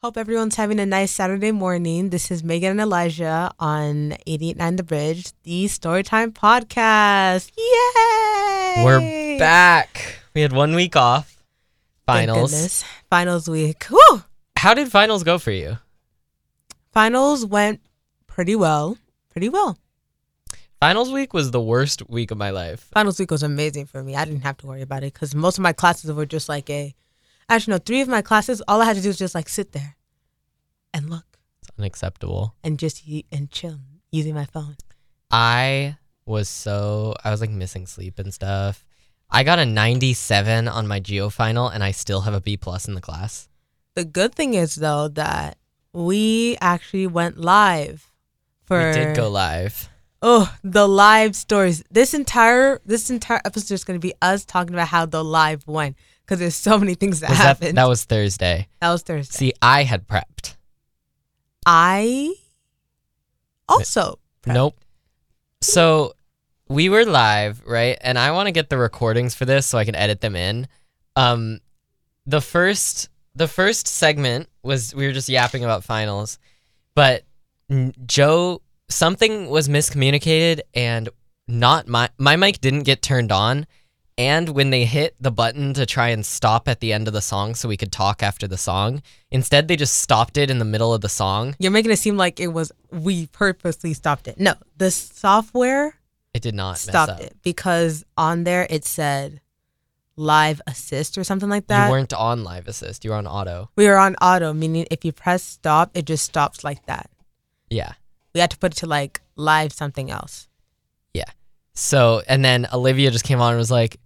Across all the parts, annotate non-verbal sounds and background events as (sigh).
Hope everyone's having a nice Saturday morning. This is Megan and Elijah on 889 The Bridge, the Storytime podcast. Yay! We're back. We had one week off. Finals. Finals week. Woo! How did finals go for you? Finals went pretty well. Pretty well. Finals week was the worst week of my life. Finals week was amazing for me. I didn't have to worry about it because most of my classes were just like a. Actually, no, three of my classes, all I had to do was just like sit there and look It's unacceptable. and just eat and chill using my phone. I was so I was like missing sleep and stuff. I got a 97 on my geo final and I still have a B plus in the class. The good thing is though that we actually went live for we did go live. oh the live stories. This entire this entire episode is going to be us talking about how the live went because there's so many things that Was that, happened. that was Thursday. that was Thursday. See, I had prepped. I also prepped. Nope. So we were live, right? And I want to get the recordings for this so I can edit them in. Um the first the first segment was we were just yapping about finals, but Joe something was miscommunicated and not my my mic didn't get turned on and when they hit the button to try and stop at the end of the song so we could talk after the song, instead they just stopped it in the middle of the song. You're making it seem like it was we purposely stopped it. No, the software It did not stopped it because on there it said live assist or something like that. You weren't on live assist. You were on auto. we were on auto, meaning if you press stop, it just stops like that. Yeah. We had to put it to like live something else. Yeah. So, and then Olivia just came on and was like,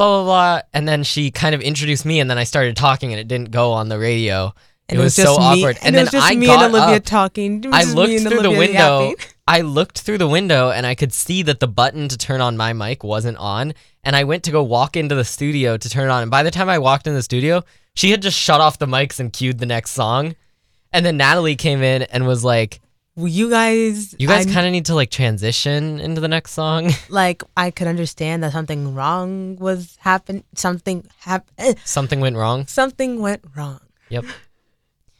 blah, blah, blah. And then she kind of introduced me, and then I started talking, and it didn't go on the radio. And it was, just so me, awkward. And, And, it then was just I me got and Olivia up. talking. I looked through the window. yapping. I looked through the window, and I could see that the button to turn on my mic wasn't on. And I went to go walk into the studio to turn it on. And by the time I walked in the studio, she had just shut off the mics and cued the next song. And then Natalie came in and was like, you guys, "You guys kind of need to like transition into the next song." (laughs) like I could understand that something wrong was happen. Something happened. Something went wrong. Something went wrong. Yep.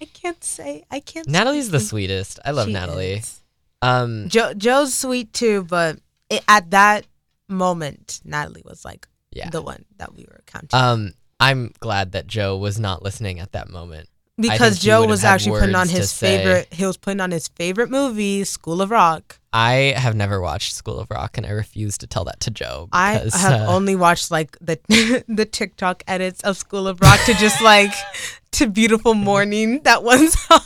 I can't say. I can't. say Natalie's the sweetest. I love Natalie. is. Um, Joe Joe's sweet too, but it, at that moment, Natalie was like yeah. the one that we were counting Um, I'm glad that Joe was not listening at that moment. Because Joe was actually putting on his say. favorite. He was putting on his favorite movie, School of Rock. I have never watched School of Rock, and I refuse to tell that to Joe. I have uh, only watched like the (laughs) the TikTok edits of School of Rock to just like (laughs) to Beautiful Morning. That one song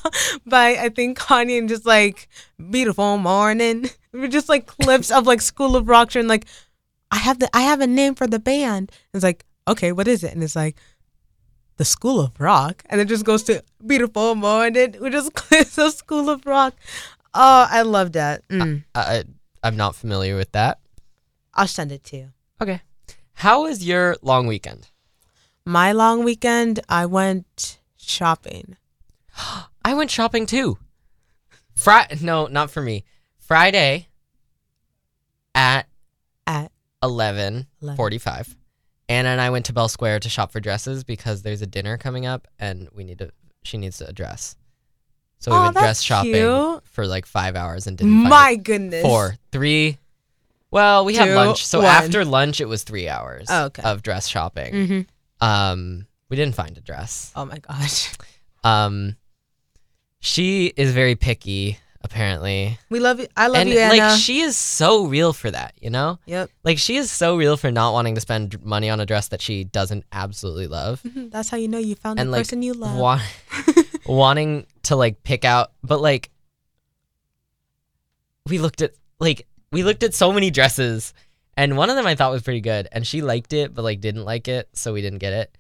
by I think Kanye and just like Beautiful Morning. (laughs) We're just like clips of like School of Rock and like I have the I have a name for the band. It's like okay, what is it? And it's like the School of Rock, and it just goes to Beautiful Morning. We just clips of School of Rock. Oh, I love that. Mm. I, I'm not familiar with that. I'll send it to you. Okay. How was your long weekend? My long weekend, I went shopping. (gasps) I went shopping too. Friday? No, not for me. Friday at At 11 11. 45 anna and i went to bell square to shop for dresses because there's a dinner coming up and we need to she needs a dress so we Aw, went dress shopping cute. for like five hours and didn't My goodness. four three well we had lunch so one. after lunch it was three hours Oh, okay. of dress shopping Mm-hmm. um we didn't find a dress Oh my gosh. um she is very picky apparently We love you. I love and you, Anna. like she is so real for that you know yep. like she is so real for not wanting to spend money on a dress that she doesn't absolutely love Mhm. That's how you know you found and the like person you love. wa- (laughs) wanting to like pick out but like we looked at like we looked at so many dresses and one of them I thought was pretty good and she liked it but like didn't like it so we didn't get it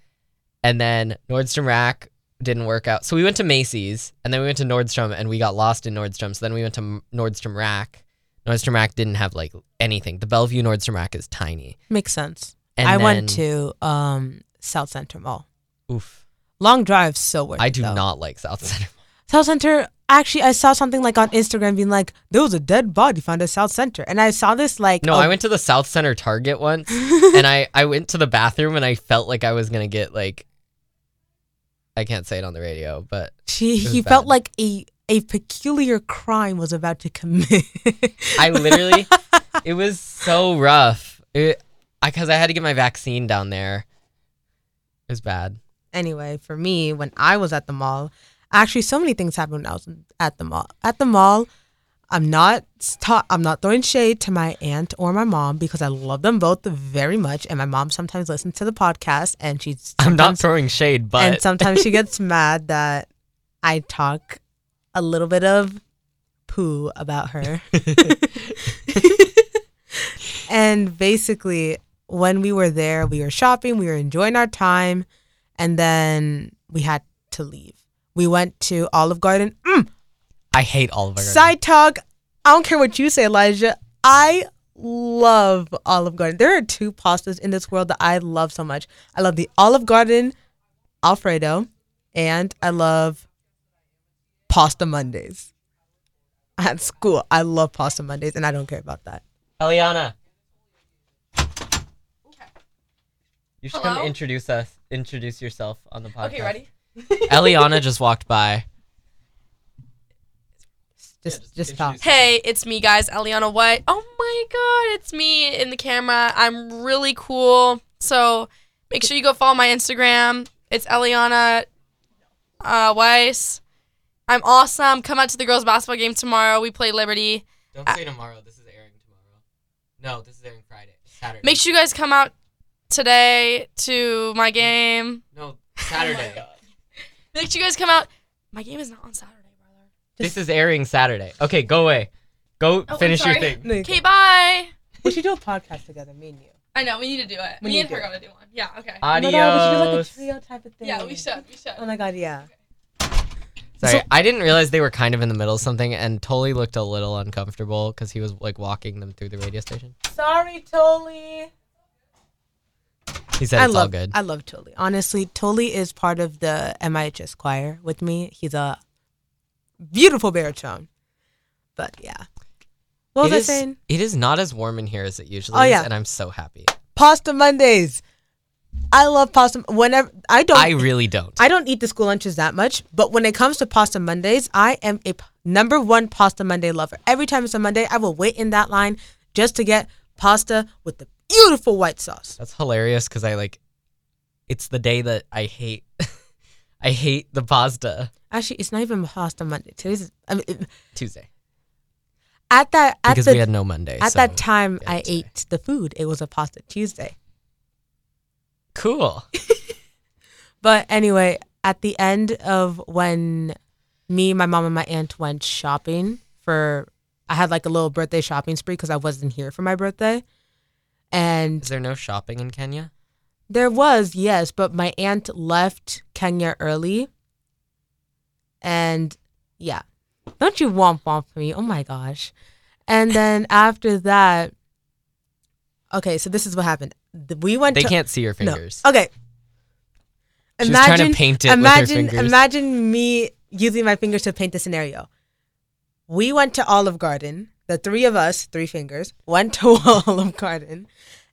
and then Nordstrom Rack didn't work out so we went to Macy's and then we went to Nordstrom and we got lost in Nordstrom so then we went to Nordstrom Rack Nordstrom Rack didn't have like anything the Bellevue Nordstrom Rack is tiny Makes sense. and I went to um Southcenter Mall. oof Long drive, so worth I do though. not like Southcenter South Center. Actually, I saw something like on Instagram being like, there was a dead body found at Southcenter, and I saw this like. No, oh, I went to the Southcenter Target once, (laughs) and I I went to the bathroom and I felt like I was gonna get like I can't say it on the radio, but She he felt like a a peculiar crime was about to commit. (laughs) I literally, it was so rough. It, because I had to get my vaccine down there. It was bad. anyway, for me, when I was at the mall, actually, so many things happened when I was at the mall. At the mall, I'm not ta- I'm not throwing shade to my aunt or my mom because I love them both very much, and my mom sometimes listens to the podcast, and she's (laughs) I'm not throwing shade, but and sometimes she gets (laughs) mad that I talk a little bit of poo about her. (laughs) and basically, when we were there, we were shopping, we were enjoying our time, and then we had to leave. We went to Olive Garden. Mm, I hate Olive Garden. side talk. I don't care what you say, Elijah. I love Olive Garden. There are two pastas in this world that I love so much. I love the Olive Garden Alfredo, and I love Pasta Mondays. At school, I love Pasta Mondays, and I don't care about that. Eliana. You should come Hello? introduce us. Introduce yourself on the podcast. Okay, ready? Eliana just walked by. Just, just just talk. introduce- Hey, it's me, guys. Eliana White. Oh my god, it's me in the camera. I'm really cool. So make sure you go follow my Instagram. It's Eliana uh, Weiss. I'm awesome. Come out to the girls' basketball game tomorrow. We play Liberty. Don't say tomorrow. This is airing tomorrow. No, this is airing Friday. Saturday. Make sure you guys come out today to my game. No, Saturday. (laughs) Make sure you guys come out. My game is not on Saturday, brother. This is airing Saturday. Okay, go away. Go oh, I'm finish your sorry. thing. (laughs) No, you Okay, can't. bye. we should do a podcast together, me and you. I know we need to do it. We Me need and her to. gotta do one. Yeah. Okay. Oh my Adios. God, we should do like a trio type of thing. yeah, we should. We should. Oh my god, yeah. Sorry, So- I didn't realize they were kind of in the middle of something, and Toli looked a little uncomfortable because he was like walking them through the radio station. Sorry, Toli. He said I it's love all good. I love Toli. Honestly, Toli is part of the MIHS choir with me. He's a beautiful baritone. But yeah. What was It I is- saying? It is not as warm in here as it usually Oh, is, yeah. and I'm so happy. Pasta Mondays. I love pasta. Whenever I don't, I really don't. I don't eat the school lunches that much, but when it comes to pasta Mondays, I am a p- number one pasta Monday lover. Every time it's a Monday, I will wait in that line just to get pasta with the beautiful white sauce. That's hilarious because I like. It's the day that I hate. (laughs) I hate the pasta. Actually, it's not even pasta Monday. Today's I mean, it- Tuesday at that at because the we had no Monday. At so that time, yeah, I ate the food. It was a pasta Tuesday. Cool. (laughs) But anyway, at the end of when me, my mom, and my aunt went shopping for, I had like a little birthday shopping spree because I wasn't here for my birthday. And Is there no shopping in Kenya? There was, yes, but my aunt left Kenya early. And yeah, don't you womp womp me? Oh my gosh. And then (laughs) after that, okay, so this is what happened. We went They to. can't see your No. fingers. Okay. She was trying to paint it with her imagine. Imagine me using my fingers to paint the scenario. We went to Olive Garden. The three of us, three fingers, went to (laughs) Olive Garden,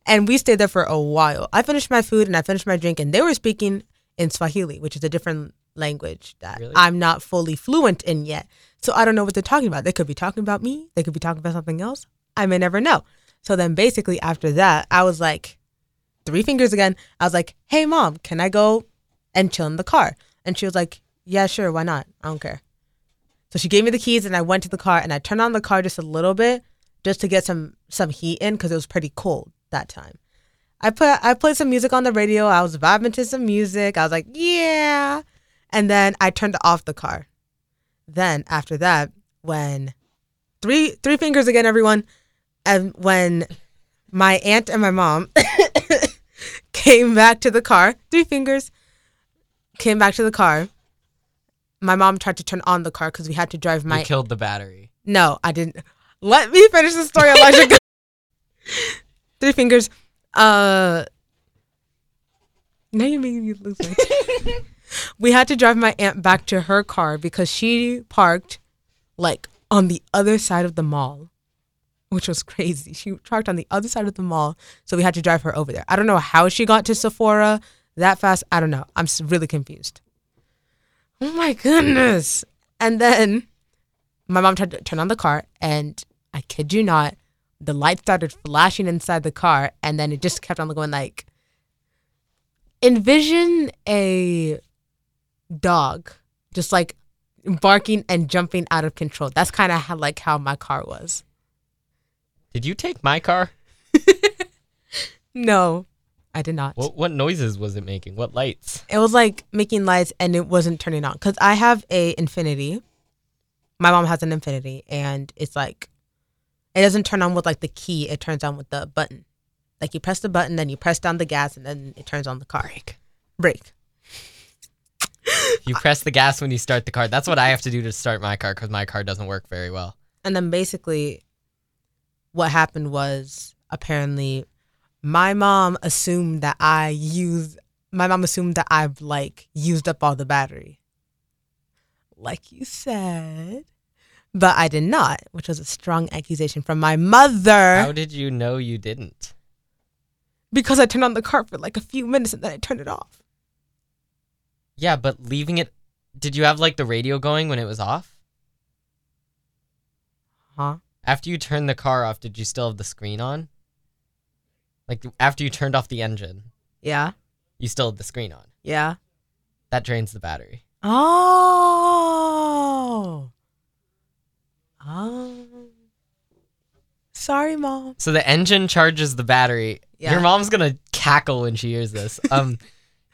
and we stayed there for a while. I finished my food and I finished my drink, and they were speaking in Swahili, which is a different language that Really? I'm not fully fluent in yet. So I don't know what they're talking about. They could be talking about me. They could be talking about something else. I may never know. So then basically after that, I was like, three fingers again. I was like, hey, mom, can I go and chill in the car? And she was like, yeah, sure. Why not? I don't care. So she gave me the keys and I went to the car and I turned on the car just a little bit just to get some some heat in because it was pretty cold that time. I put I played some music on the radio. I was vibing to some music. I was like, yeah. And then I turned off the car. Then after that, when three three fingers again, everyone, and when my aunt and my mom (coughs) came back to the car, three fingers, came back to the car. My mom tried to turn on the car because we had to drive my you killed the battery. no, I didn't. Let me finish the story, Elijah. (laughs) Three fingers. Uh, now you're making me lose my. we had to drive my aunt back to her car because she parked like on the other side of the mall, which was crazy. She parked on the other side of the mall, so we had to drive her over there. I don't know how she got to Sephora that fast. I don't know. I'm really confused. Oh my goodness. And then my mom tried to turn on the car, and I kid you not, the light started flashing inside the car, and then it just kept on going like, envision a dog just like barking and jumping out of control. That's kind of how, like how my car was. Did you take my car? (laughs) No, I did not. What what noises was it making? What lights? it was like making lights and it wasn't turning on because I have a Infiniti. My mom has an Infiniti, and it's like it doesn't turn on with like the key. It turns on with the button. Like you press the button, then you press down the gas, and then it turns on the car. Brake. Brake. You press the gas when you start the car. That's what I have to do to start my car because my car doesn't work very well. And then basically, what happened was apparently my mom assumed that I used. My mom assumed that I've like used up all the battery. Like you said. But I did not, which was a strong accusation from my mother How did you know you didn't? because I turned on the car for like a few minutes and then I turned it off. Yeah, but leaving it. Did you have like the radio going when it was off? Huh? After you turned the car off, did you still have the screen on? Like after you turned off the engine, Yeah. you still had the screen on. Yeah. That drains the battery. Oh. Oh. Sorry, mom. So the engine charges the battery. Yeah. Your mom's gonna cackle when she hears this. (laughs) Um,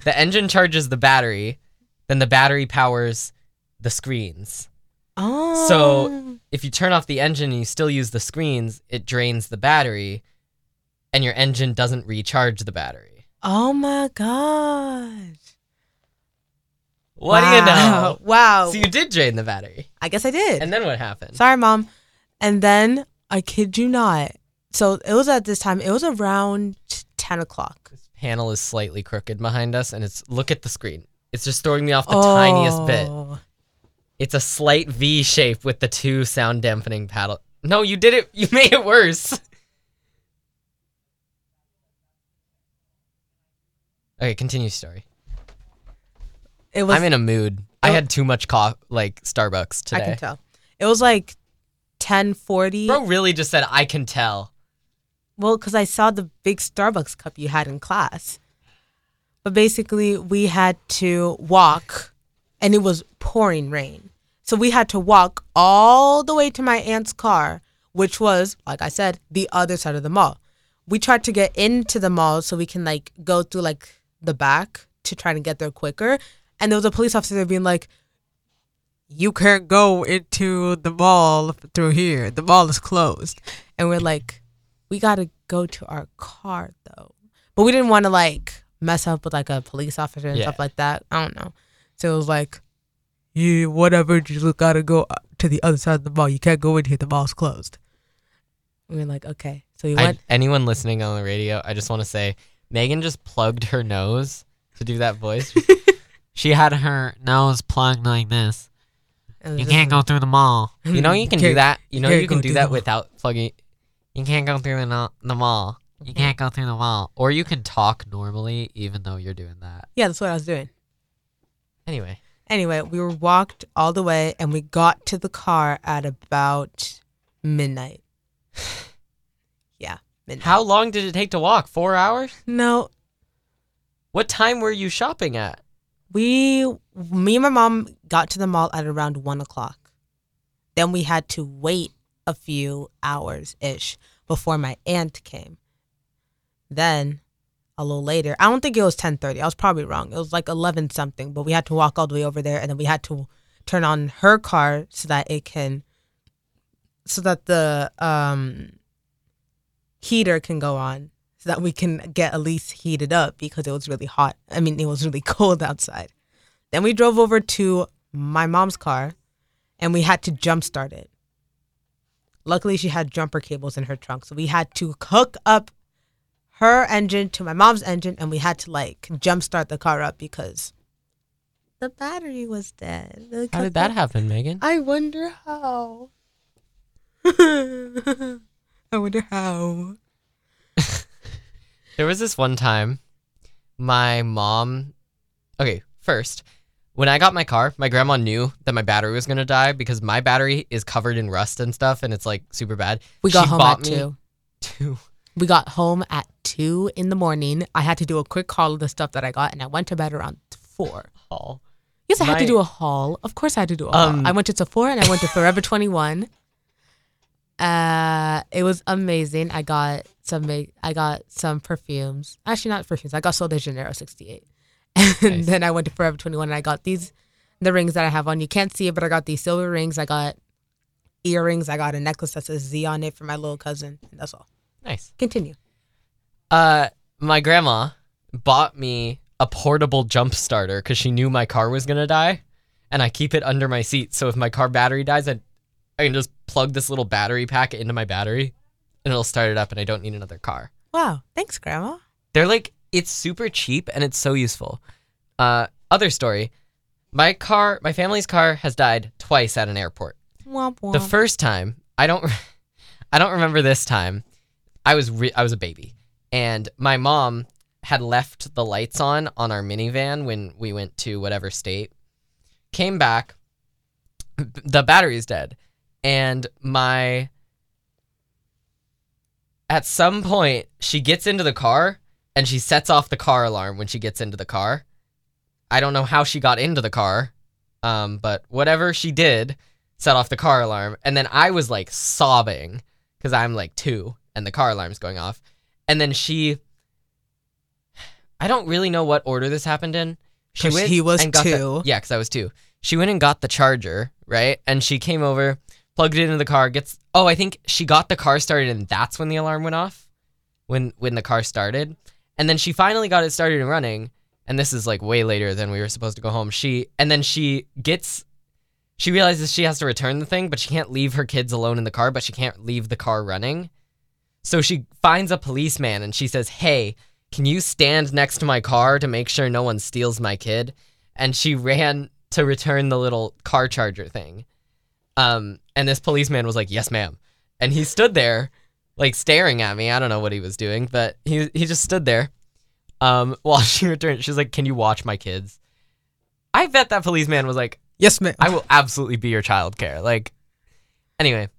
the engine charges the battery, then the battery powers the screens. Oh. So if you turn off the engine and you still use the screens, it drains the battery, and your engine doesn't recharge the battery. Oh my gosh. What do you know? (laughs) Wow. So you did drain the battery, I guess I did. and then what happened? Sorry, mom. And then I kid you not. So it was at this time. It was around ten o'clock. This panel is slightly crooked behind us, and it's look at the screen. It's just throwing me off the tiniest bit. Oh. It's a slight V shape with the two sound dampening paddle. No, you did it. (laughs) You made it worse. Okay, continue story. It was. I'm in a mood. I Oh. had too much coffee, like Starbucks today. I can tell. It was like ten forty. Bro really just said, I can tell. Well, because I saw the big Starbucks cup you had in class. But basically, we had to walk, and it was pouring rain. So we had to walk all the way to my aunt's car, which was, like I said, the other side of the mall. We tried to get into the mall so we can like go through like the back to try to get there quicker. And there was a police officer there being like, you can't go into the mall through here. The mall is closed. And we're like, we got to go to our car though. But we didn't want to like mess up with like a police officer and Yeah. stuff like that. I don't know. So it was like, yeah, whatever. You just got to go to the other side of the mall. You can't go in here. The mall's closed. We were like, okay. So we I, anyone listening on the radio, I just want to say, Megan just plugged her nose to do that voice. (laughs) she had her nose plugged like this. You can't go through the mall. (laughs) You know you can do that. You know can't you can do that without plugging. You can't go through the, no- the mall. You mm-hmm. can't go through the mall. Or you can talk normally even though you're doing that. Yeah, that's what I was doing. Anyway, Anyway, we were walked all the way and we got to the car at about midnight. (sighs) yeah, midnight. how long did it take to walk? Four hours? No, What time were you shopping at? We, me and my mom got to the mall at around one o'clock. Then we had to wait a few hours ish before my aunt came. Then a little later, I don't think it was ten thirty. I was probably wrong. It was like eleven something. But we had to walk all the way over there, and then we had to turn on her car so that it can, so that the um heater can go on, so that we can get at least heated up because it was really hot. I mean, it was really (laughs) cold outside. Then we drove over to my mom's car, and we had to jump start it. Luckily, she had jumper cables in her trunk, so we had to hook up her engine to my mom's engine, and we had to like jump start the car up because the battery was dead. How did that happen, Megan? I wonder how. (laughs) I wonder how. There was this one time my mom Okay, first, when I got my car, my grandma knew that my battery was gonna die because my battery is covered in rust and stuff, and it's like super bad. We got She home at two. Two. We got home at two in the morning. I had to do a quick haul of the stuff that I got, and I went to bed around four. haul. Yes, I had to do a haul. Of course, I had to do a Um, haul. I went to Sephora and I went to Forever Twenty One. Uh, it was amazing. I got some. I got some perfumes. Actually, not perfumes. I got Sol de Janeiro sixty eight, (laughs) and Nice. then I went to Forever Twenty One and I got these, the rings that I have on. You can't see it, but I got these silver rings. I got earrings. I got a necklace that says Z on it for my little cousin. And that's all. Nice. Continue. Uh, my grandma bought me a portable jump starter because she knew my car was gonna die, and I keep it under my seat. So if my car battery dies, I, I can just plug this little battery pack into my battery, and it'll start it up, and I don't need another car. Wow. Thanks, Grandma. They're like it's super cheap and it's so useful. Uh, other story. My car, my family's car has died twice at an airport. Womp womp. The first time, I don't, (laughs) I don't remember this time. I was re- I was a baby, and my mom had left the lights on on our minivan when we went to whatever state. Came back, the battery's dead, and my. At some point, she gets into the car and she sets off the car alarm when she gets into the car. I don't know how she got into the car, um, but whatever she did, set off the car alarm. And then i was like sobbing because i'm like two and the car alarm's going off. And then she i don't really know what order this happened in. She went he was and got the- yeah because i was two. She went and got the charger right? And she came over plugged it into the car gets oh i think she got the car started and that's when the alarm went off when when the car started and then she finally got it started and running and this is like way later than we were supposed to go home she and then she gets she realizes she has to return the thing, but she can't leave her kids alone in the car, but she can't leave the car running. So she finds a policeman and she says, Hey, can you stand next to my car to make sure no one steals my kid? And she ran to return the little car charger thing. Um, and this policeman was like, Yes, ma'am. And he stood there, like staring at me. I don't know what he was doing, but he he just stood there. Um, (laughs) while she returned, she's like, Can you watch my kids? I bet that policeman was like, yes, ma'am. I will absolutely be your child care." Like, anyway,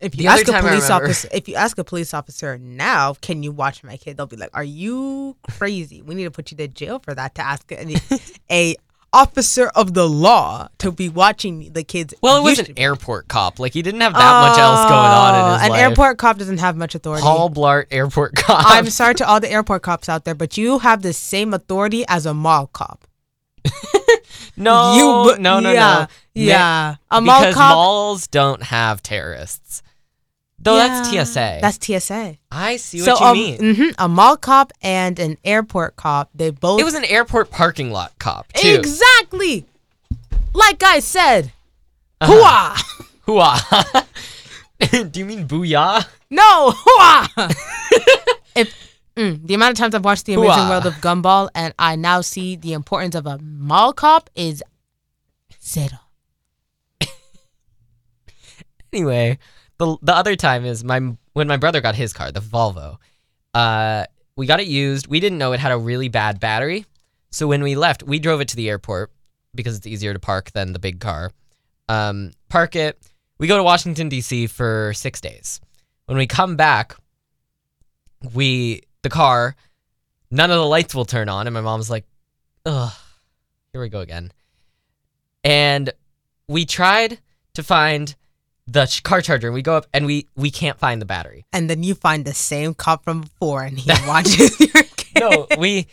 If you ask a police officer, if you ask a police officer now, can you watch my kid? They'll be like, "Are you crazy? We need to put you to jail for that." To ask a, (laughs) a officer of the law to be watching the kids. well, it was an airport cop. Like, he didn't have that much else going on in oh, his Oh, An life. airport cop doesn't have much authority. Paul Blart, airport (laughs) cop. I'm sorry to all the airport cops out there, but you have the same authority as a mall cop. (laughs) no, you, no, no, yeah, no. Yeah, a mall because cop. malls don't have terrorists. Though that's TSA. That's TSA. I see so what you um, mean. mhm, a mall cop and an airport cop, they both It was an airport parking lot cop too. exactly like I said. Uh-huh. Hooah! (laughs) Hooah. (laughs) Do you mean booyah? No, hooah! (laughs) if mm, the amount of times I've watched The Amazing Hooah. World of Gumball and I now see the importance of a mall cop is zero. Anyway, the the other time is my when my brother got his car, the Volvo. Uh, we got it used. We didn't know it had a really bad battery, so when we left, we drove it to the airport because it's easier to park than the big car. Um, park it. We go to Washington D.C. for six days. When we come back, we the car, none of the lights will turn on, and my mom's like, "Ugh, here we go again." And we tried to find the ch- car charger and we go up and we we can't find the battery. And then you find the same cop from before and he (laughs) watches (laughs) your kid. no we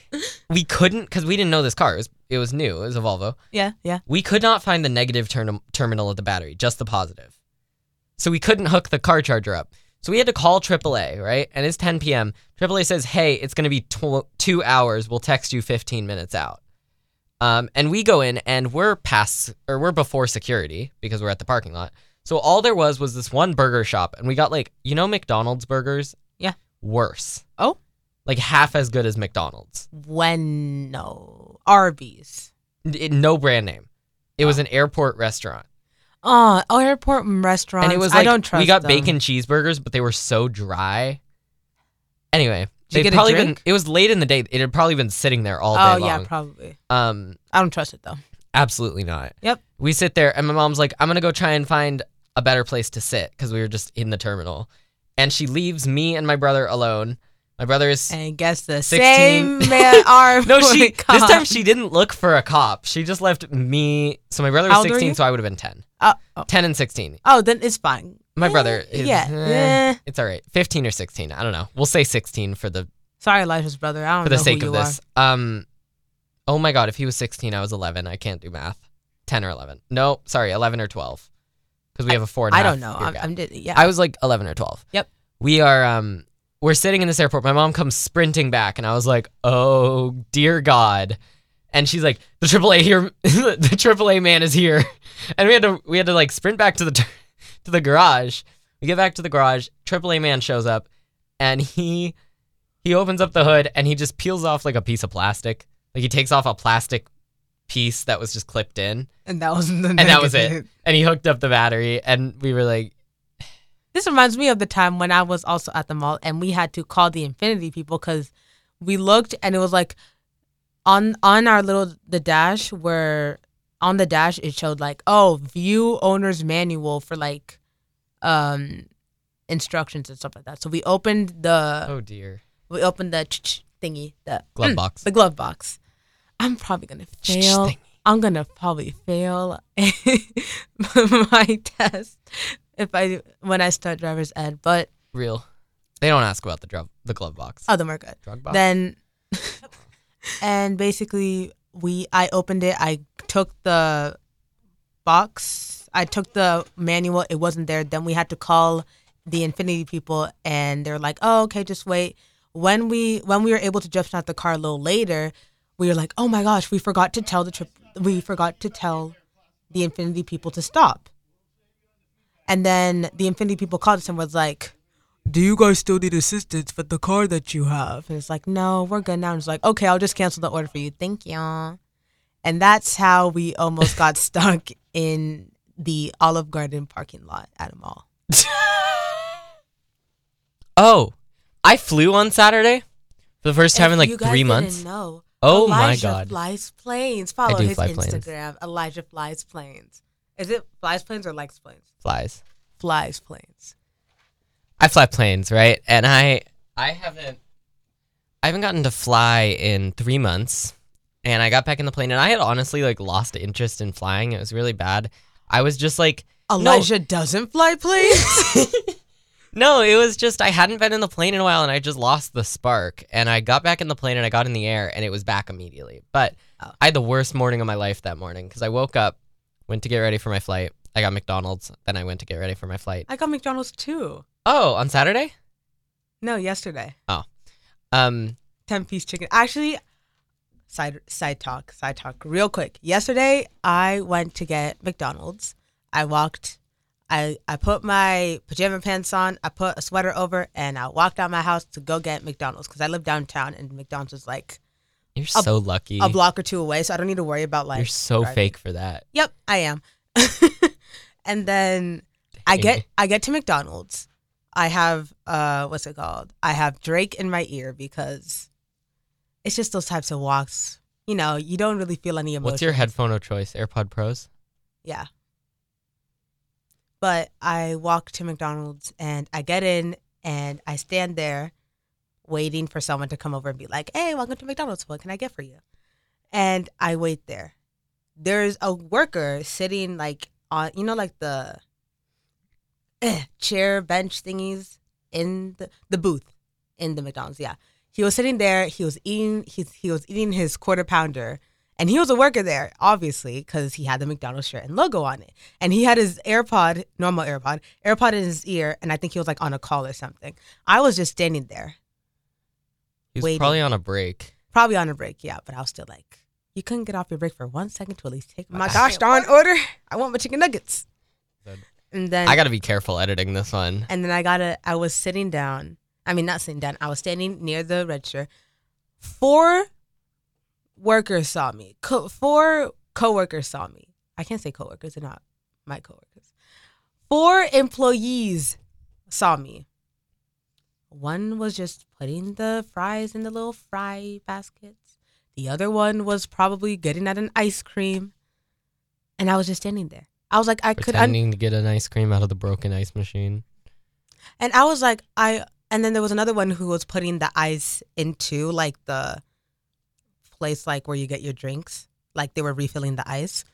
we couldn't because we didn't know this car. It was, it was new. It was a volvo. Yeah, yeah. we could not find the negative term- terminal of the battery just the positive. So we couldn't hook the car charger up. So we had to call aaa right? And it's 10 p.m aaa says hey it's going to be tw- two hours. We'll text you 15 minutes out. Um, and we go in and we're past or we're before security because we're at the parking lot so all there was was this one burger shop and we got like you know mcdonald's burgers Yeah. worse Oh. like half as good as mcdonald's When no Arby's. It- no brand name it was an airport restaurant Oh, airport restaurants. and it was like I don't trust it. we got them. bacon cheeseburgers, but they were so dry. Anyway, they'd a probably been. It was late in the day. It had probably been sitting there all Oh day Oh yeah, probably. um, I don't trust it though. Absolutely not. Yep. We sit there, and my mom's like, I'm going to go try and find a better place to sit because we were just in the terminal. And she leaves me and my brother alone. My brother is. And guess the 16. same (laughs) man arm. no, she. come. This time she didn't look for a cop. She just left me. So my brother was 16, so I would have been 10. Oh, oh. 10 and 16. Oh, then it's fine. My Eh, brother is. yeah, eh, eh. It's all right. 15 or 16. I don't know. We'll say 16 for the Sorry, Elijah's brother. I don't for the sake of this. Um, oh my god, if he was 16, I was 11. I can't do math. 10 or 11. No, sorry, 11 or 12. Because we have a four and half don't know. year I'm, gap. I'm yeah. I was like 11 or 12. Yep. We are um we're sitting in this airport. My mom comes sprinting back and I was like, "Oh, dear god." And she's like, "The AAA here (laughs) the AAA man is here." (laughs) And we had to we had to like sprint back to the (laughs) to the garage. We get back to the garage. AAA man shows up and he he opens up the hood and he just peels off like a piece of plastic. Like he takes off a plastic piece that was just clipped in and that was (laughs) the and that was it. And he hooked up the battery and we were like, (sighs) This reminds me of the time when I was also at the mall and we had to call the Infiniti people because we looked and it was like on on our little the dash where on the dash it showed like oh view owner's manual for like um instructions and stuff like that. So we opened the "Oh dear." we opened the ch-ch thingy the Glove box. the glove box. I'm probably gonna fail. I'm gonna probably fail (laughs) my test if I when I start driver's ed. But Real. They don't ask about the drug, the glove box. oh, then we're good. Drug box. Then (laughs) and basically we I opened it. I took the box. I took the manual. It wasn't there. Then we had to call the Infiniti people, and they're like, "Oh, okay, just wait." When we when we were able to jump out the car a little later, we were like, "Oh my gosh, we forgot to tell the trip. We forgot to tell the Infiniti people to stop." And then the Infiniti people called us and was like, do you guys still need assistance with the car that you have? And it's like, no, we're good now. And it's like, okay, I'll just cancel the order for you. Thank you. And that's how we almost got (laughs) stuck in the Olive Garden parking lot at a mall. (laughs) oh, I flew on Saturday for the first time in like you guys three didn't months. know, Oh my god. Elijah flies planes. Follow his fly planes. Instagram. Elijah flies planes. Is it flies planes or likes planes? Flies. Flies planes. I fly planes, right? And I I haven't I haven't gotten to fly in three months. And I got back in the plane and I had honestly like lost interest in flying. It was really bad. I was just like Elijah doesn't fly planes. (laughs) No, it was just I hadn't been in the plane in a while and I just lost the spark. And I got back in the plane and I got in the air and it was back immediately. But Oh. I had the worst morning of my life that morning because I woke up, went to get ready for my flight. I got McDonald's, then I went to get ready for my flight. I got McDonald's too. Oh, on Saturday? No, yesterday. Oh. Um, 10 piece chicken. Actually, side side talk, side talk, real quick. Yesterday, I went to get McDonald's. I walked, I, I put my pajama pants on, I put a sweater over, and I walked out my house to go get McDonald's because I live downtown and McDonald's is like you're so lucky. a block or two away. So I don't need to worry about like. you're so driving. fake for that. Yep, I am. (laughs) and then I get I get to McDonald's. I have uh what's it called? I have Drake in my ear because it's just those types of walks. You know, you don't really feel any emotion. What's your headphone of choice? AirPod Pros? Yeah. But I walk to McDonald's and I get in and I stand there waiting for someone to come over and be like, "Hey, welcome to McDonald's. What can I get for you?" And I wait there. There's a worker sitting like on, you know, like the eh, (clears throat) chair bench thingies in the, the booth in the McDonald's. Yeah, he was sitting there. He was eating. He he was eating his quarter pounder, and he was a worker there, obviously, because he had the McDonald's shirt and logo on it. And he had his AirPod, normal AirPod, AirPod in his ear, and I think he was like on a call or something. I was just standing there, He was Waiting. probably on a break. probably on a break, yeah, but I was still like, you couldn't get off your break for one second to at least take my (laughs) gosh darn order. I want my chicken nuggets. And then I got to be careful editing this one. and then I gotta. I was sitting down. I mean, not sitting down. I was standing near the register. Four workers saw me. Co- four coworkers saw me. I can't say coworkers; they're not my coworkers. Four employees saw me. One was just putting the fries in the little fry baskets. The other one was probably getting at an ice cream. and I was just standing there. I was like, I could, un- Pretending to get an ice cream out of the broken ice machine. and I was like, I. And then there was another one who was putting the ice into like the place like where you get your drinks. Like they were refilling the ice,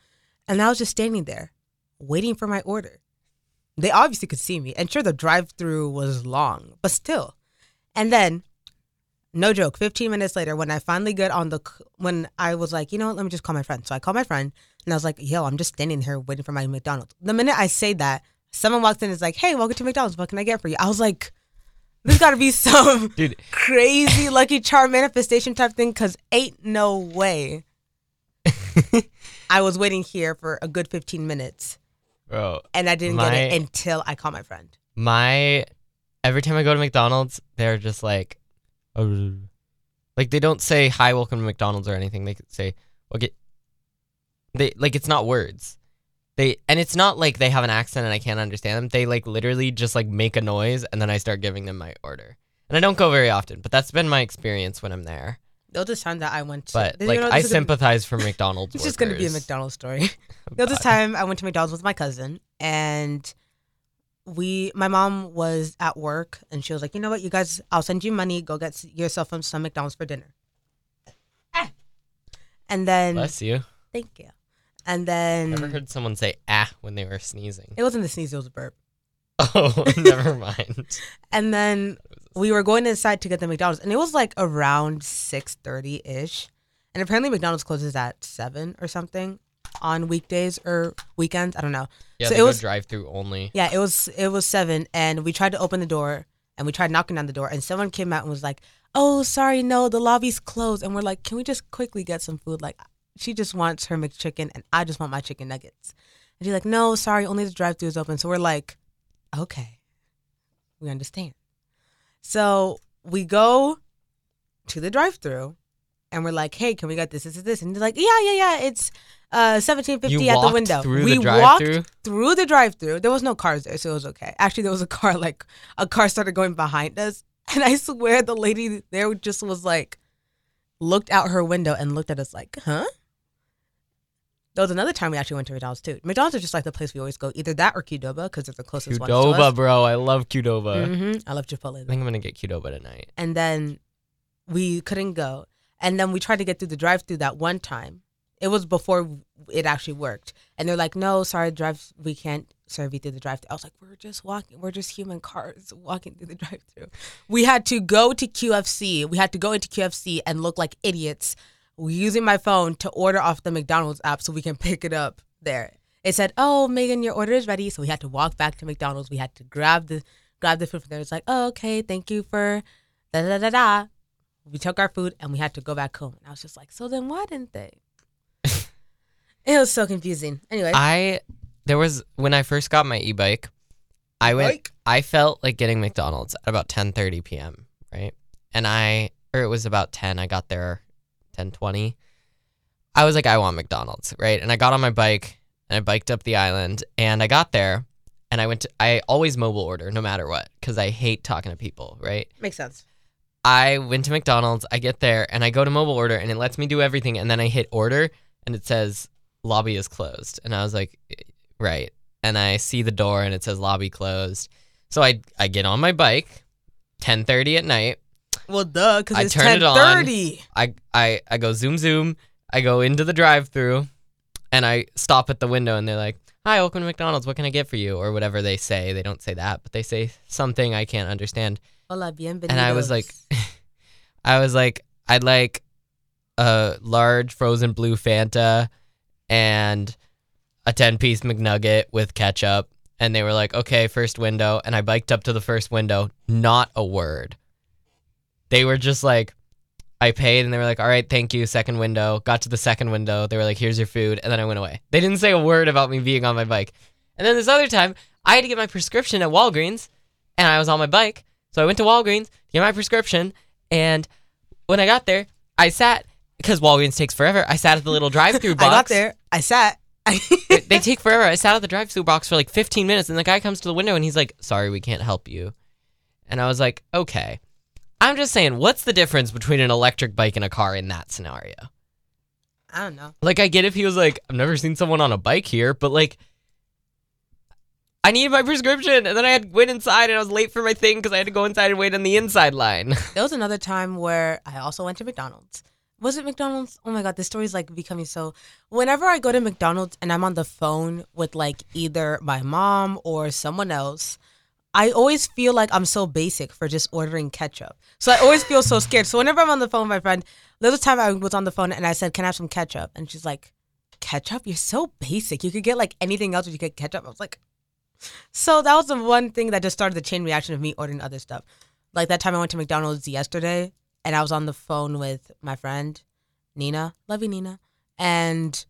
and I was just standing there, waiting for my order. They obviously could see me, and sure, the drive-through was long, but still. And then, no joke, 15 minutes later, when I finally get on the, when I was like, you know what, let me just call my friend. So I called my friend, and I was like, yo, I'm just standing here waiting for my McDonald's. The minute I say that, someone walks in and is like, hey, welcome to McDonald's. What can I get for you? I was like, there's got to be some (laughs) Dude, crazy Lucky Charm manifestation type thing, because ain't no way. (laughs) I was waiting here for a good 15 minutes, bro, and I didn't get it until I called my friend. my every time I go to McDonald's, they're just like, "Oh," like they don't say hi, welcome to McDonald's or anything. They could say, okay, they like it's not words. They and it's not like they have an accent and I can't understand them. They like literally just like make a noise and then I start giving them my order. And I don't go very often, but that's been my experience when I'm there. The other time that I went to, But you like know, I gonna- sympathize for McDonald's. It's just going to be a. McDonald's story. (laughs) The other time I went to McDonald's with my cousin and we my mom was at work and she was like, "You know what? You guys, I'll send you money. Go get yourself some- some McDonald's for dinner." Ah. And then Bless you. thank you. And then I Never heard someone say ah when they were sneezing. it wasn't the sneeze, it was a burp. (laughs) Oh, never mind. (laughs) And then we were going inside to get the McDonald's and it was like around 6:30ish. And apparently McDonald's closes at 7 or something on weekdays or weekends, I don't know. Yeah, So they it go was- drive-through only. Yeah, it was it was seven, and we tried to open the door, and we tried knocking down the door, and someone came out and was like, "Oh, sorry, no, the lobby's closed." And we're like, "Can we just quickly get some food?" Like, she just wants her McChicken, and I just want my chicken nuggets. And she's like, "No, sorry, only the drive-through is open." So we're like, "Okay, we understand." So we go to the drive-through, and we're like, "Hey, can we get this? This is this?" And they're like, "Yeah, yeah, yeah, it's uh seventeen fifty You at the window." through we the walked through the drive-through. There was no cars there, so it was okay. Actually, there was a car like a car started going behind us, (laughs) and I swear the lady there just was like looked out her window and looked at us like, "Huh?" There was another time we actually went to McDonald's too. McDonald's is just like the place we always go, either that or Qdoba because they're the closest one Qdoba, bro. I love Qdoba. hmm I love Chipotle. I think I'm gonna get Qdoba tonight. And then we couldn't go, and then we tried to get through the drive-through that one time. It was before it actually worked, and they're like, "No, sorry, drive. We can't serve you through the drive-through." I was like, "We're just walking. We're just human cars (laughs) walking through the drive-through." We had to go to QFC. We had to go into QFC and look like idiots using my phone to order off the McDonald's app so we can pick it up there. It said, "Oh, Megan, your order is ready." So we had to walk back to McDonald's. We had to grab the grab the food from there. It's like, "Oh, okay, thank you for da da da da." We took our food and we had to go back home. And I was just like, "So then why didn't they?" (laughs) it was so confusing. Anyway, I there was when I first got my e-bike, I went Bike? I felt like getting McDonald's at about 10:30 p.m., right? And I or it was about 10. I got there 10:20. I was like I want McDonald's, right? And I got on my bike and I biked up the island and I got there and I went to I always mobile order no matter what cuz I hate talking to people, right? makes sense. I went to McDonald's, I get there and I go to mobile order and it lets me do everything and then I hit order and it says lobby is closed. And I was like, right. And I see the door and it says lobby closed. So I I get on my bike, 10:30 at night. Well, duh, because I it's turn ten it on. thirty. I I I go zoom zoom. I go into the drive-through and I stop at the window and they're like, "Hi, welcome to McDonald's. What can I get for you?" or whatever they say. They don't say that, but they say something I can't understand. Hola, bienvenidos. And I was like, (laughs) I was like, I'd like a large frozen blue Fanta and a 10 piece McNugget with ketchup. And they were like, okay, first window. And I biked up to the first window, not a word. They were just like, I paid and they were like, all right, thank you. Second window. Got to the second window. They were like, here's your food. And then I went away. They didn't say a word about me being on my bike. And then this other time, I had to get my prescription at Walgreens and I was on my bike. So I went to Walgreens to get my prescription. And when I got there, I sat because Walgreens takes forever. I sat at the little (laughs) drive-through box. I got there. I sat. They- (laughs) they take forever. I sat at the drive-through box for like 15 minutes, and the guy comes to the window and he's like, "Sorry, we can't help you." And I was like, "Okay." I'm just saying, what's the difference between an electric bike and a car in that scenario? I don't know. Like I get if he was like, I've never seen someone on a bike here, but like I needed my prescription and then I had to wait inside and I was late for my thing because I had to go inside and wait on the inside line. (laughs) There was another time where I also went to McDonald's. Was it McDonald's? Oh my god, this story's like becoming so. Whenever I go to McDonald's and I'm on the phone with like either my mom or someone else, I always feel like I'm so basic for just ordering ketchup. So I always feel so scared. So whenever I'm on the phone with my friend, the other time I was on the phone and I said, "Can I have some ketchup?" and she's like, "Ketchup? You're so basic. You could get like anything else, but you get ketchup." I was like, so that was the one thing that just started the chain reaction of me ordering other stuff. Like that time I went to McDonald's yesterday and I was on the phone with my friend Nina, love you Nina, and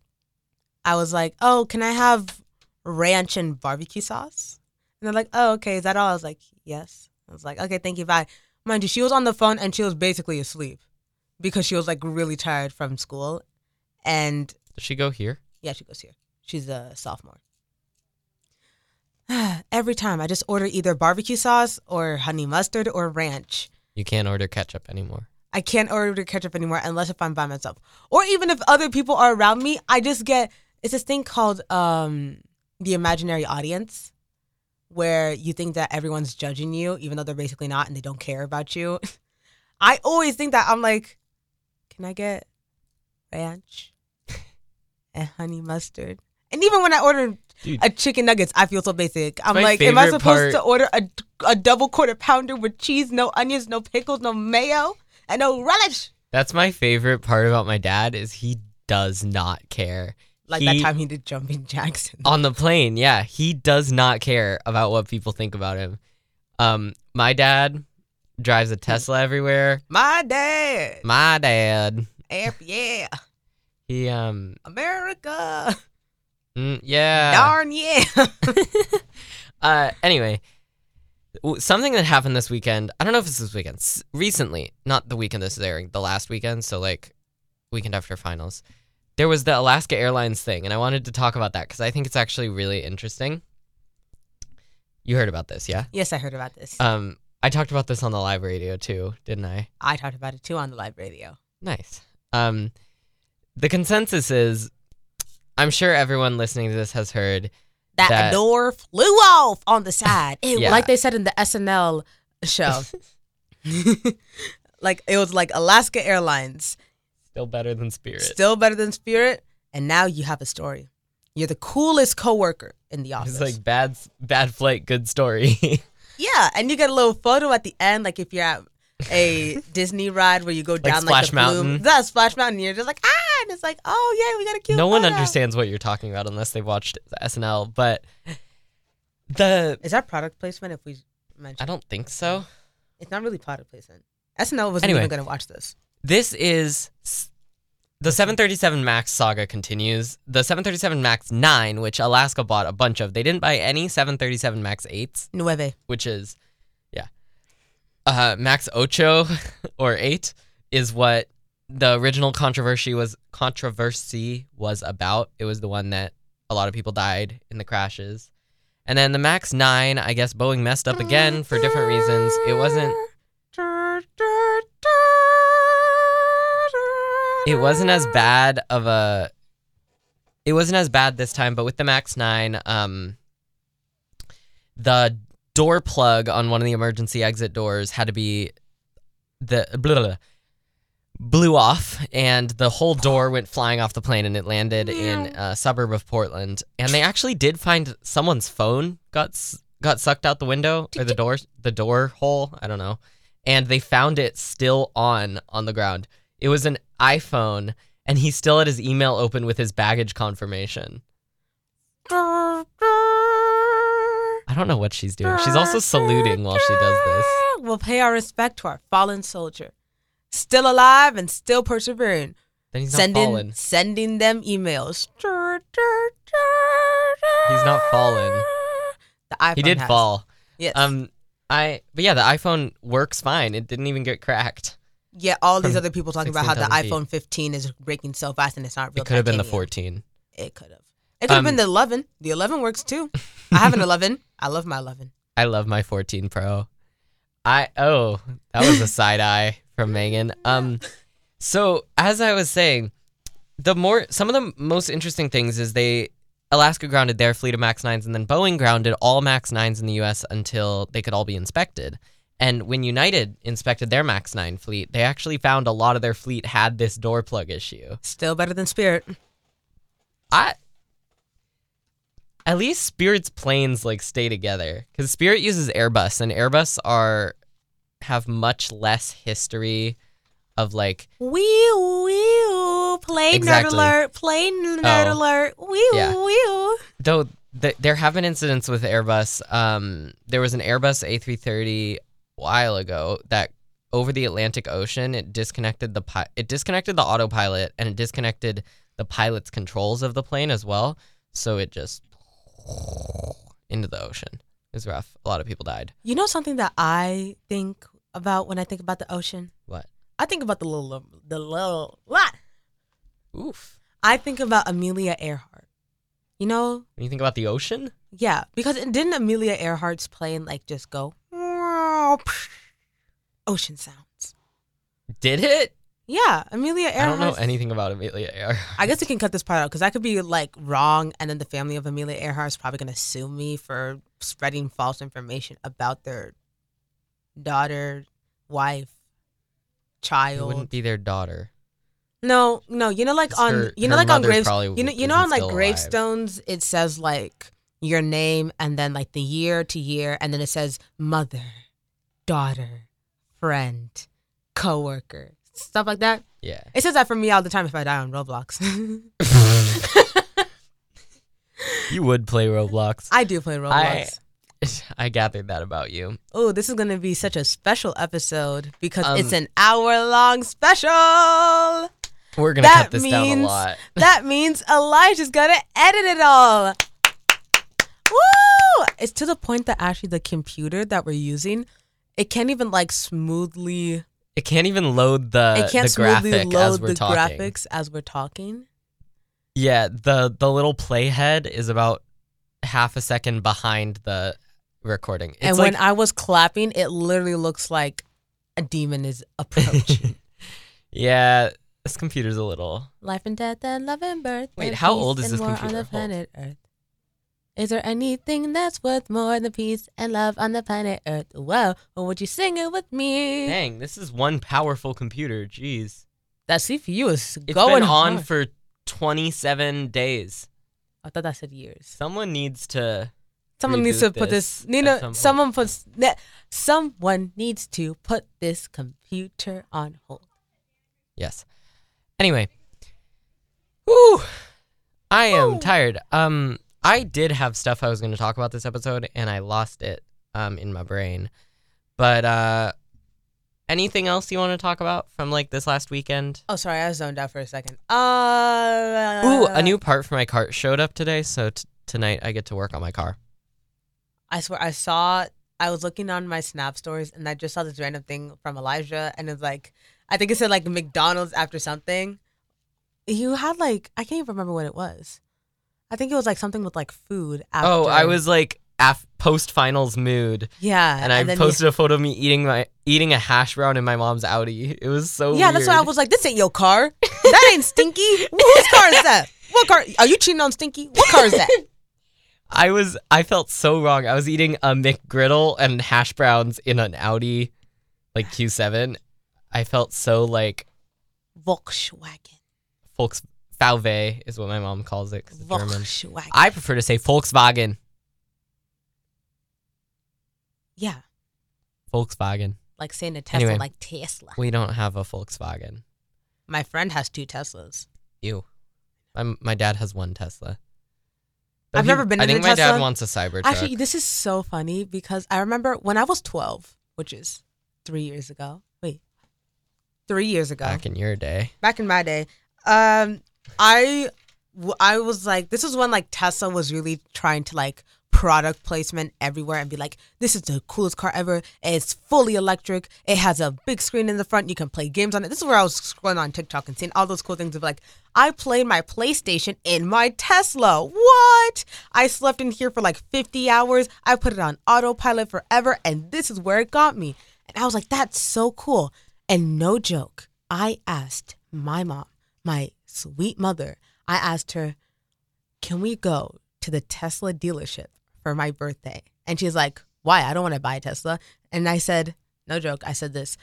I was like, "Oh, can I have ranch and barbecue sauce?" And they're like, "Oh, okay, is that all?" I was like, "Yes." I was like, "Okay, thank you, bye." Mind you, she was on the phone and she was basically asleep because she was like really tired from school, and Does she go here? yeah, she goes here. She's a sophomore. (sighs) Every time I just order either barbecue sauce or honey mustard or ranch. You can't order ketchup anymore. I can't order ketchup anymore unless if I'm by myself. Or even if other people are around me, I just get it's this thing called um the imaginary audience where you think that everyone's judging you even though they're basically not and they don't care about you. (laughs) I always think that I'm like can I get ranch (laughs) and honey mustard? And even when I order Dude. a chicken nuggets, I feel so basic. I'm like, am I supposed to order a, a double quarter pounder with cheese, no onions, no pickles, no mayo, and no relish? That's my favorite part about my dad is he does not care. Like He- that time he did jumping Jackson. on the plane yeah. He does not care about what people think about him. Um my dad drives a tesla everywhere. My dad, my dad. F yeah, he um America, mm, yeah. Darn yeah. (laughs) uh anyway something that happened this weekend i don't know if it's this weekend recently not the weekend this is airing the last weekend so like weekend after finals there was the alaska airlines thing and i wanted to talk about that because i think it's actually really interesting you heard about this yeah yes, I heard about this. Um, I talked about this on the live radio too, didn't I? I talked about it too on the live radio. Nice. Um, the consensus is, I'm sure everyone listening to this has heard. That, That- door flew off on the side, (laughs) Ew, Yeah. like they said in the SNL show. (laughs) (laughs) like it was like Alaska Airlines. Still better than Spirit. Still better than Spirit. And now you have a story. You're the coolest coworker in the office. it's like bad, bad flight, good story. (laughs) yeah, and you get a little photo at the end, like if you're at a (laughs) Disney ride where you go down like Splash the Mountain. Bloom, Splash Mountain. You're just like ah, and it's like oh yeah, we got a cute. no one photo. understands what you're talking about unless they've watched SNL. But the Is that product placement? If we mention, I don't think so. it's not really product placement. SNL wasn't Anyway. even going to watch this. This is the 737 Max saga continues. The 737 Max 9, which Alaska bought a bunch of, they didn't buy any 737 Max 8s, Nueve. which is, yeah. Uh, Max Ocho (laughs) or 8 is what the original controversy was controversy was about. It was the one that a lot of people died in the crashes. And then the Max 9, I guess Boeing messed up again for different reasons. It wasn't it wasn't as bad of a it wasn't as bad this time but with the max 9 um the door plug on one of the emergency exit doors had to be the blah, blah, blah, blew off and the whole door went flying off the plane and it landed in a suburb of portland. And they actually did find someone's phone got got sucked out the window or the door the door hole i don't know. And they found it still on on the ground. It was an iPhone, and he still had his email open with his baggage confirmation. I don't know what she's doing. She's also saluting while she does this. We'll pay our respect to our fallen soldier, still alive and still persevering, Then he's not sending fallen. sending them emails. He's not fallen. The iPhone He did has. fall. Yes. Um, I but yeah, the iPhone works fine. It didn't even get cracked. Yeah. All these other people talking about how the 16,000 feet. iPhone 15 is breaking so fast and it's not real. It could have been the 14. It could have. It could have Um, been the 11. The 11 works too. I have an (laughs) 11. I love my 11. I love my 14 Pro. I oh, that was a side eye from Megan. (laughs) Um so as I was saying, the more some of the most interesting things is they Alaska grounded their fleet of Max 9s and then Boeing grounded all Max 9s in the US until they could all be inspected. And when United inspected their Max 9 fleet, they actually found a lot of their fleet had this door plug issue. Still better than Spirit. I at least Spirit's planes like stay together cuz Spirit uses Airbus and Airbus are have much less history of like Wee wee play Exactly. nerd alert, play nerd Oh. alert. Wee Yeah. wee. though th- there have been incidents with Airbus. Um, there was an Airbus A330 a while ago that over the Atlantic Ocean it disconnected the pi- it disconnected the autopilot and it disconnected the pilot's controls of the plane as well. So it just (laughs) into the ocean. It was rough. A lot of people died. You know something that I think about when I think about the ocean? What? I think about the little the little what? Oof. I think about Amelia Earhart. You know, When you think about the ocean, yeah, because didn't Amelia Earhart's plane like just go ocean sounds. did it? Yeah, Amelia Earhart. I don't know anything about Amelia Earhart. I guess we can cut this part out because I could be like wrong, and then the family of Amelia Earhart is probably gonna sue me for spreading false information about their daughter, wife, child. It wouldn't be their daughter. No, no, you know, like on her- you know, like on graves, you know, you know, on like still alive. gravestones, it says like your name and then like the year to year, and then it says mother, daughter, friend, coworker, stuff like that. Yeah. It says that for me all the time if I die on Roblox. (laughs) (laughs) You would play Roblox. I do play Roblox. I (laughs) gathered that about you. Oh, this is gonna be such a special episode because Um, it's an hour long special. We're gonna That cut this down a means- lot. That means Elijah's gonna edit it all. Woo! It's to the point that actually the computer that we're using, it can't even like smoothly. It can't even load the it can't the smoothly load the talking. graphics as we're talking. Yeah, the the little playhead is about half a second behind the recording. It's and like when I was clapping, it literally looks like a demon is approaching. (laughs) yeah, this computer's a little. Life and death and love and birth. Wait, how old is this computer? on the planet Earth? Is there anything that's worth more than peace and love on the planet Earth? Whoa, or would you sing it with me? Dang, this is one powerful computer. Jeez, That CPU is it's going been on hard. for 27 days. I thought that said years. Someone needs to. Someone needs to put this this. Nina, some someone puts. ne- Someone needs to put this computer on hold. Yes. Anyway. Whew. I am Woo. tired. Um I did have stuff I was going to talk about this episode and I lost it um in my brain. But uh anything else you want to talk about from like this last weekend? Oh, sorry, I zoned out for a second. Uh, Ooh, a new part for my car showed up today, so t- tonight I get to work on my car. I swear, I saw. I was looking on my Snap stories, and I just saw this random thing from Elijah, and it's like, I think it said like McDonald's after something. You had like, I can't even remember what it was. I think it was like something with like food. After. Oh, I was like af- post finals mood yeah, and I then posted a photo of me eating my eating a hash brown in my mom's Audi. It was so Yeah, that's why I was like, this ain't your car. That ain't Stinky. Whose car is that? What car? Are you cheating on Stinky? What car is that? (laughs) I was I felt so wrong. I was eating a McGriddle and hash browns in an Audi like Q7. I felt so like Volkswagen. Volks VW is what my mom calls it it's German. I prefer to say Volkswagen. yeah, Volkswagen. like saying a Tesla, Anyway. like Tesla. We don't have a Volkswagen. My friend has two Teslas. Ew. My my dad has one Tesla. Though I've he- never been I in a think my dad wants a Cybertruck. Actually, this is so funny because I remember when I was 12, which is three years ago. Wait, three years ago. back in your day. back in my day, um, I I was like, this was when like Tesla was really trying to like product placement everywhere and be like, this is the coolest car ever. It's fully electric. It has a big screen in the front. You can play games on it. This is where I was scrolling on TikTok and seeing all those cool things of like, I played my PlayStation in my Tesla. What? I slept in here for like 50 hours. I put it on autopilot forever, and this is where it got me. And I was like, that's so cool. And no joke, I asked my mom, my sweet mother, I asked her, "Can we go to the Tesla dealership for my birthday?" And she's like, "Why? I don't want to buy a Tesla." And I said, "No joke. I said this."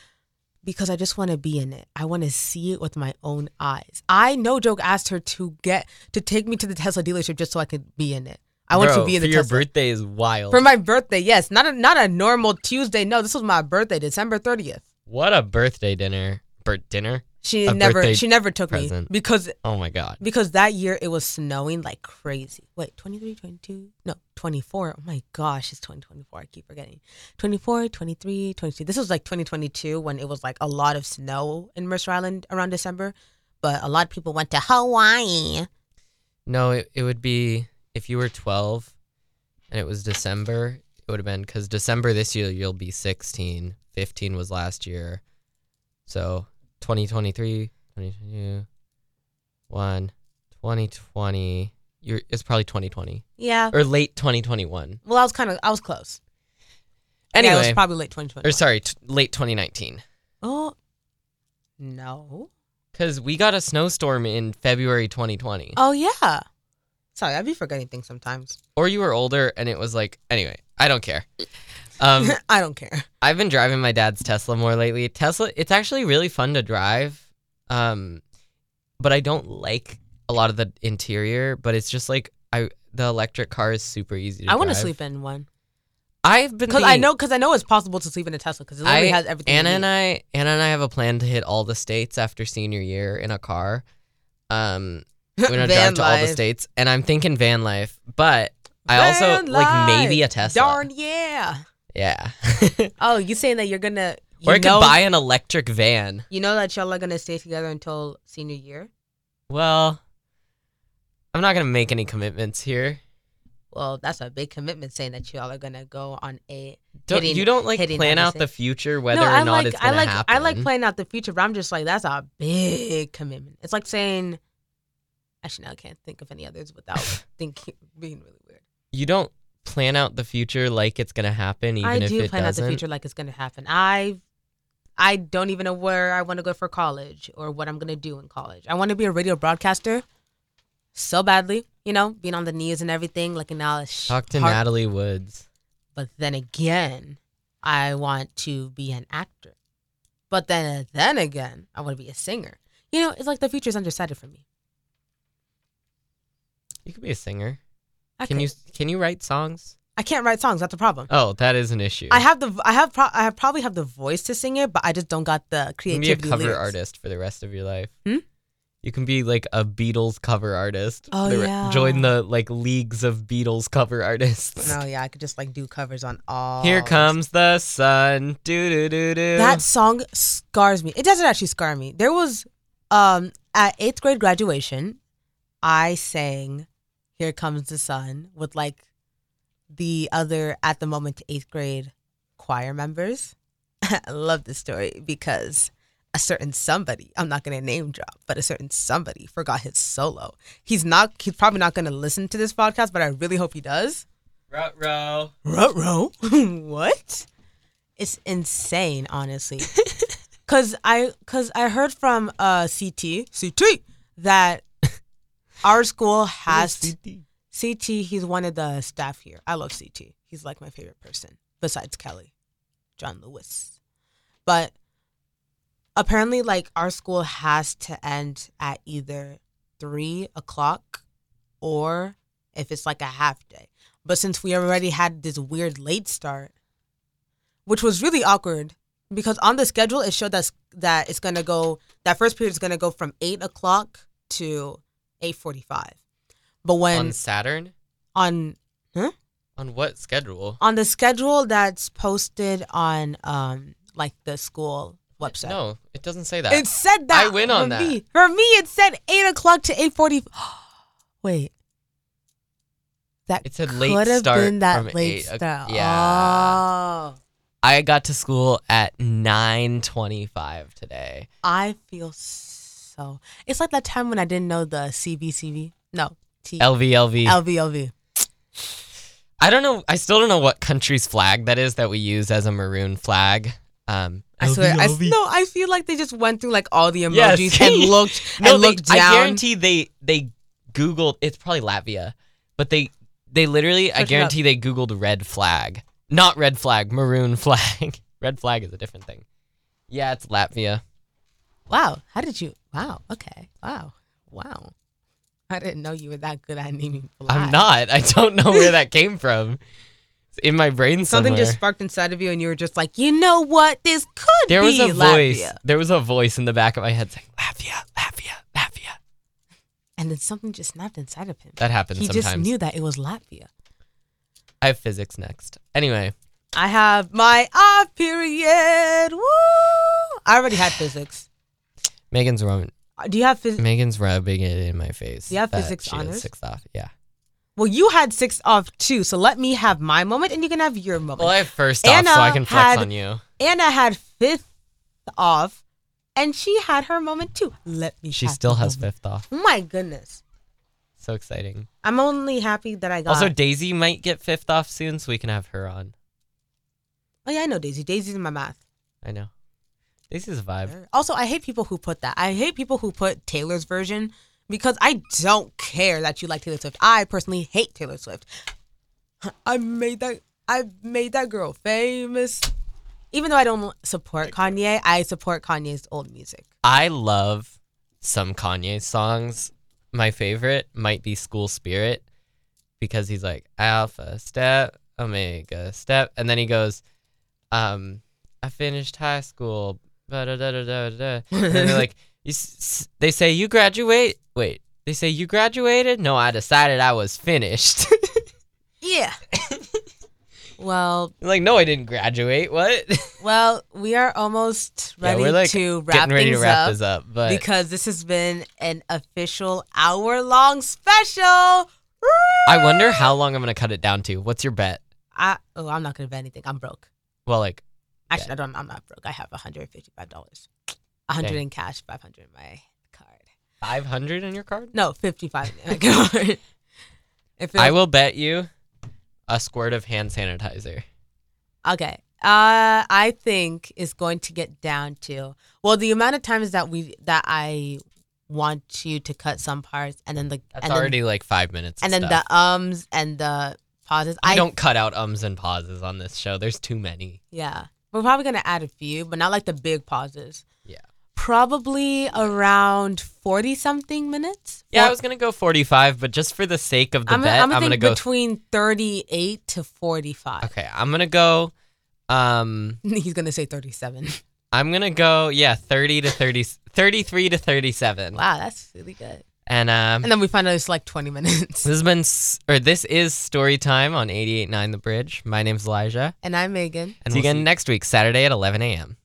Because I just want to be in it. I want to see it with my own eyes. I no joke asked her to get to take me to the Tesla dealership just so I could be in it. I want Bro, to be in the for your Tesla. birthday is wild. For my birthday, yes. Not a not a normal Tuesday. No, this was my birthday, December 30th. what a birthday dinner. Birth dinner? She A never she never took present. me because Oh my god. because that year it was snowing like crazy. Wait, 23, 22? No, 24. Oh my gosh, it's 2024. I keep forgetting. 24, 23, 22. This was like 2022 when it was like a lot of snow in Mercer Island around December, but a lot of people went to Hawaii. No, it, it would be if you were 12 and it was December, it would have been because December this year you'll be 16. 15 was last year. So 2023, 2022, 1, 2020. You're, it's probably 2020 Yeah. or late 2021. Well, I was kind of I was close. Yeah, it was Anyway, probably late 2020. or sorry, t- late 2019. Oh. No. Because we got a snowstorm in February 2020. Oh yeah. Sorry, I'd be forgetting things sometimes. Or you were older and it was like, anyway, I don't care. Um, (laughs) I don't care. I've been driving my dad's Tesla more lately. Tesla, it's actually really fun to drive, um, but I don't like a lot of the interior. But it's just like I, the electric car is super easy. to I want to drive. sleep in one I've been because I thinking- know because I know it's possible to sleep in a Tesla because it literally I- has everything. Anna you and need. I, Anna and I have a plan to hit all the states after senior year in a car. Um, (laughs) we're gonna drive to all the life. states, and I'm thinking van life, but I also Van like maybe a life. Tesla. Darn yeah. Yeah, (laughs) Oh, you saying that you're gonna? You or I know, could buy an electric van. You know that y'all are gonna stay together until senior year. Well, I'm not gonna make any commitments here. Well, that's a big commitment saying that y'all are gonna go on a. Don't, Hitting- you don't like plan out the future whether no, or I not like it's I gonna like happen. I like planning out the future, but I'm just like that's a big commitment. It's like saying, actually, now I can't think of any others without (laughs) thinking being really weird. You don't plan out the future like it's gonna happen, even I if do it plan doesn't. out the future like it's gonna happen. I I don't even know where I want to go for college or what I'm gonna do in college. I want to be a radio broadcaster so badly, you know, being on the news and everything, like now. Talk to Natalie Woods. But then again, I want to be an actor. But then then again, I want to be a singer. You know, it's like the future's undecided for me. You could be a singer. I Can could- you can you write songs? I can't write songs. That's the problem. Oh, that is an issue. I have the I have pro- I have probably have the voice to sing it, but I just don't got the you can be creativity. a cover lyrics. artist for the rest of your life. Hmm? You can be like a Beatles cover artist. Oh, The yeah. Join the like leagues of Beatles cover artists. No, yeah, I could just like do covers on all. Here comes the sun. Do do do do. That song scars me. It doesn't actually scar me. There was um at eighth grade graduation, I sang "Here Comes the Sun" with like the other at the moment eighth grade choir members. (laughs) I love this story because a certain somebody, I'm not gonna name drop, but a certain somebody forgot his solo. He's not he's probably not gonna listen to this podcast, but I really hope he does. Rut row. Ruh-roh. (laughs) what? It's insane, honestly. (laughs) Cause I cause I heard from uh CT CT that our school has CT. He's one of the staff here. I love CT. He's like my favorite person besides Kelly, John Lewis. But apparently, like our school has to end at either three o'clock or if it's like a half day. But since we already had this weird late start, which was really awkward because on the schedule it showed us that it's gonna go that first period is gonna go from eight o'clock to eight forty five. But when on Saturn. on On what schedule? on the schedule that's posted on um like the school website. No, it doesn't say that. It said that I win on for that. Me. For me, it said eight o'clock to eight forty. (gasps) Wait, that It said late could have start been that late eight start. yeah. Oh, I got to school at 9:25 today. I feel so. So it's like that time when I didn't know the CBCV. No, T LVLV. LVLV. I don't know. I still don't know what country's flag that is that we use as a maroon flag. Um, I swear, I, no, I feel like they just went through like all the Yes. emojis and (laughs) looked No, and they, looked I guarantee they they googled. It's probably Latvia, but they they literally. I Search it up. guarantee they googled red flag, not red flag, maroon (laughs) flag. red flag is a different thing. Yeah, it's Latvia. Wow, how did you? Wow, okay, wow, wow. I didn't know you were that good at naming flags. I'm not. I don't know where that came from. It's in my brain Something just sparked inside of you, and you were just like, you know what? This could there was be a voice. Latvia. There was a voice in the back of my head saying Latvia, Latvia, Latvia. And then something just snapped inside of him. That happens He sometimes. just knew that it was Latvia. I have physics next. Anyway, I have my off period. Woo! I already had physics. Megan's Uh, Do you have physics? Megan's rubbing it in my face. Do You have that physics she honors? Sixth off. Yeah. Well, you had six off too, so let me have my moment, and you can have your moment. Well, I have first off, so I can flex had- on you. Anna had fifth off, and she had her moment too. Let me. She still has moment. fifth off. Oh my goodness! So exciting. I'm only happy that I got. Also, Daisy might get fifth off soon, so we can have her on. oh yeah, I know Daisy. Daisy's in my math. I know. Daisy's a vibe. Also, I hate people who put that. I hate people who put Taylor's version because I don't care that you like Taylor Swift. I personally hate Taylor Swift. I made that. I made that girl famous. Even though I don't support Kanye, I support Kanye's old music. I love some Kanye songs. My favorite might be School Spirit because he's like Alpha Step, Omega Step, and then he goes, um, I finished high school. Da da da da da. And they're like, s- they say you graduate. Wait, they say you graduated. No, I decided I was finished. (laughs) Yeah. well, like, no, I didn't graduate. What? (laughs) well, we are almost ready yeah, we're like to wrap getting ready things to wrap up this up, but because this has been an official hour-long special. I wonder how long I'm gonna cut it down to. What's your bet? I oh, I'm not gonna bet anything. I'm broke. Well, like Actually, I don't. I'm not broke. I have 155 dollars. 100 Dang. in cash, 500 in my card. 500 in your card. No, 55 in my (laughs) card. if I will bet you a squirt of hand sanitizer. Okay. Uh, I think it's going to get down to well the amount of times that we that I want you to cut some parts and then the That's already like five minutes. then, and then stuff. the ums and the pauses. I don't cut out ums and pauses on this show. There's too many. Yeah, we're probably gonna add a few, but not like the big pauses. Yeah. Probably around forty something minutes. Yeah, I was gonna go 45, but just for the sake of the I'm, bet, I'm I'm gonna go. between thirty eight to forty five. okay, I'm gonna go. Um, (laughs) He's gonna say thirty seven. I'm gonna go. Yeah, 30 to 30, 33 to 37. wow, that's really good. And um, And then we find out it's like twenty minutes. this has been s- or this is story time on 88.9 The Bridge. My name's Elijah, And I'm Megan. and see you again next week, Saturday at 11 a.m.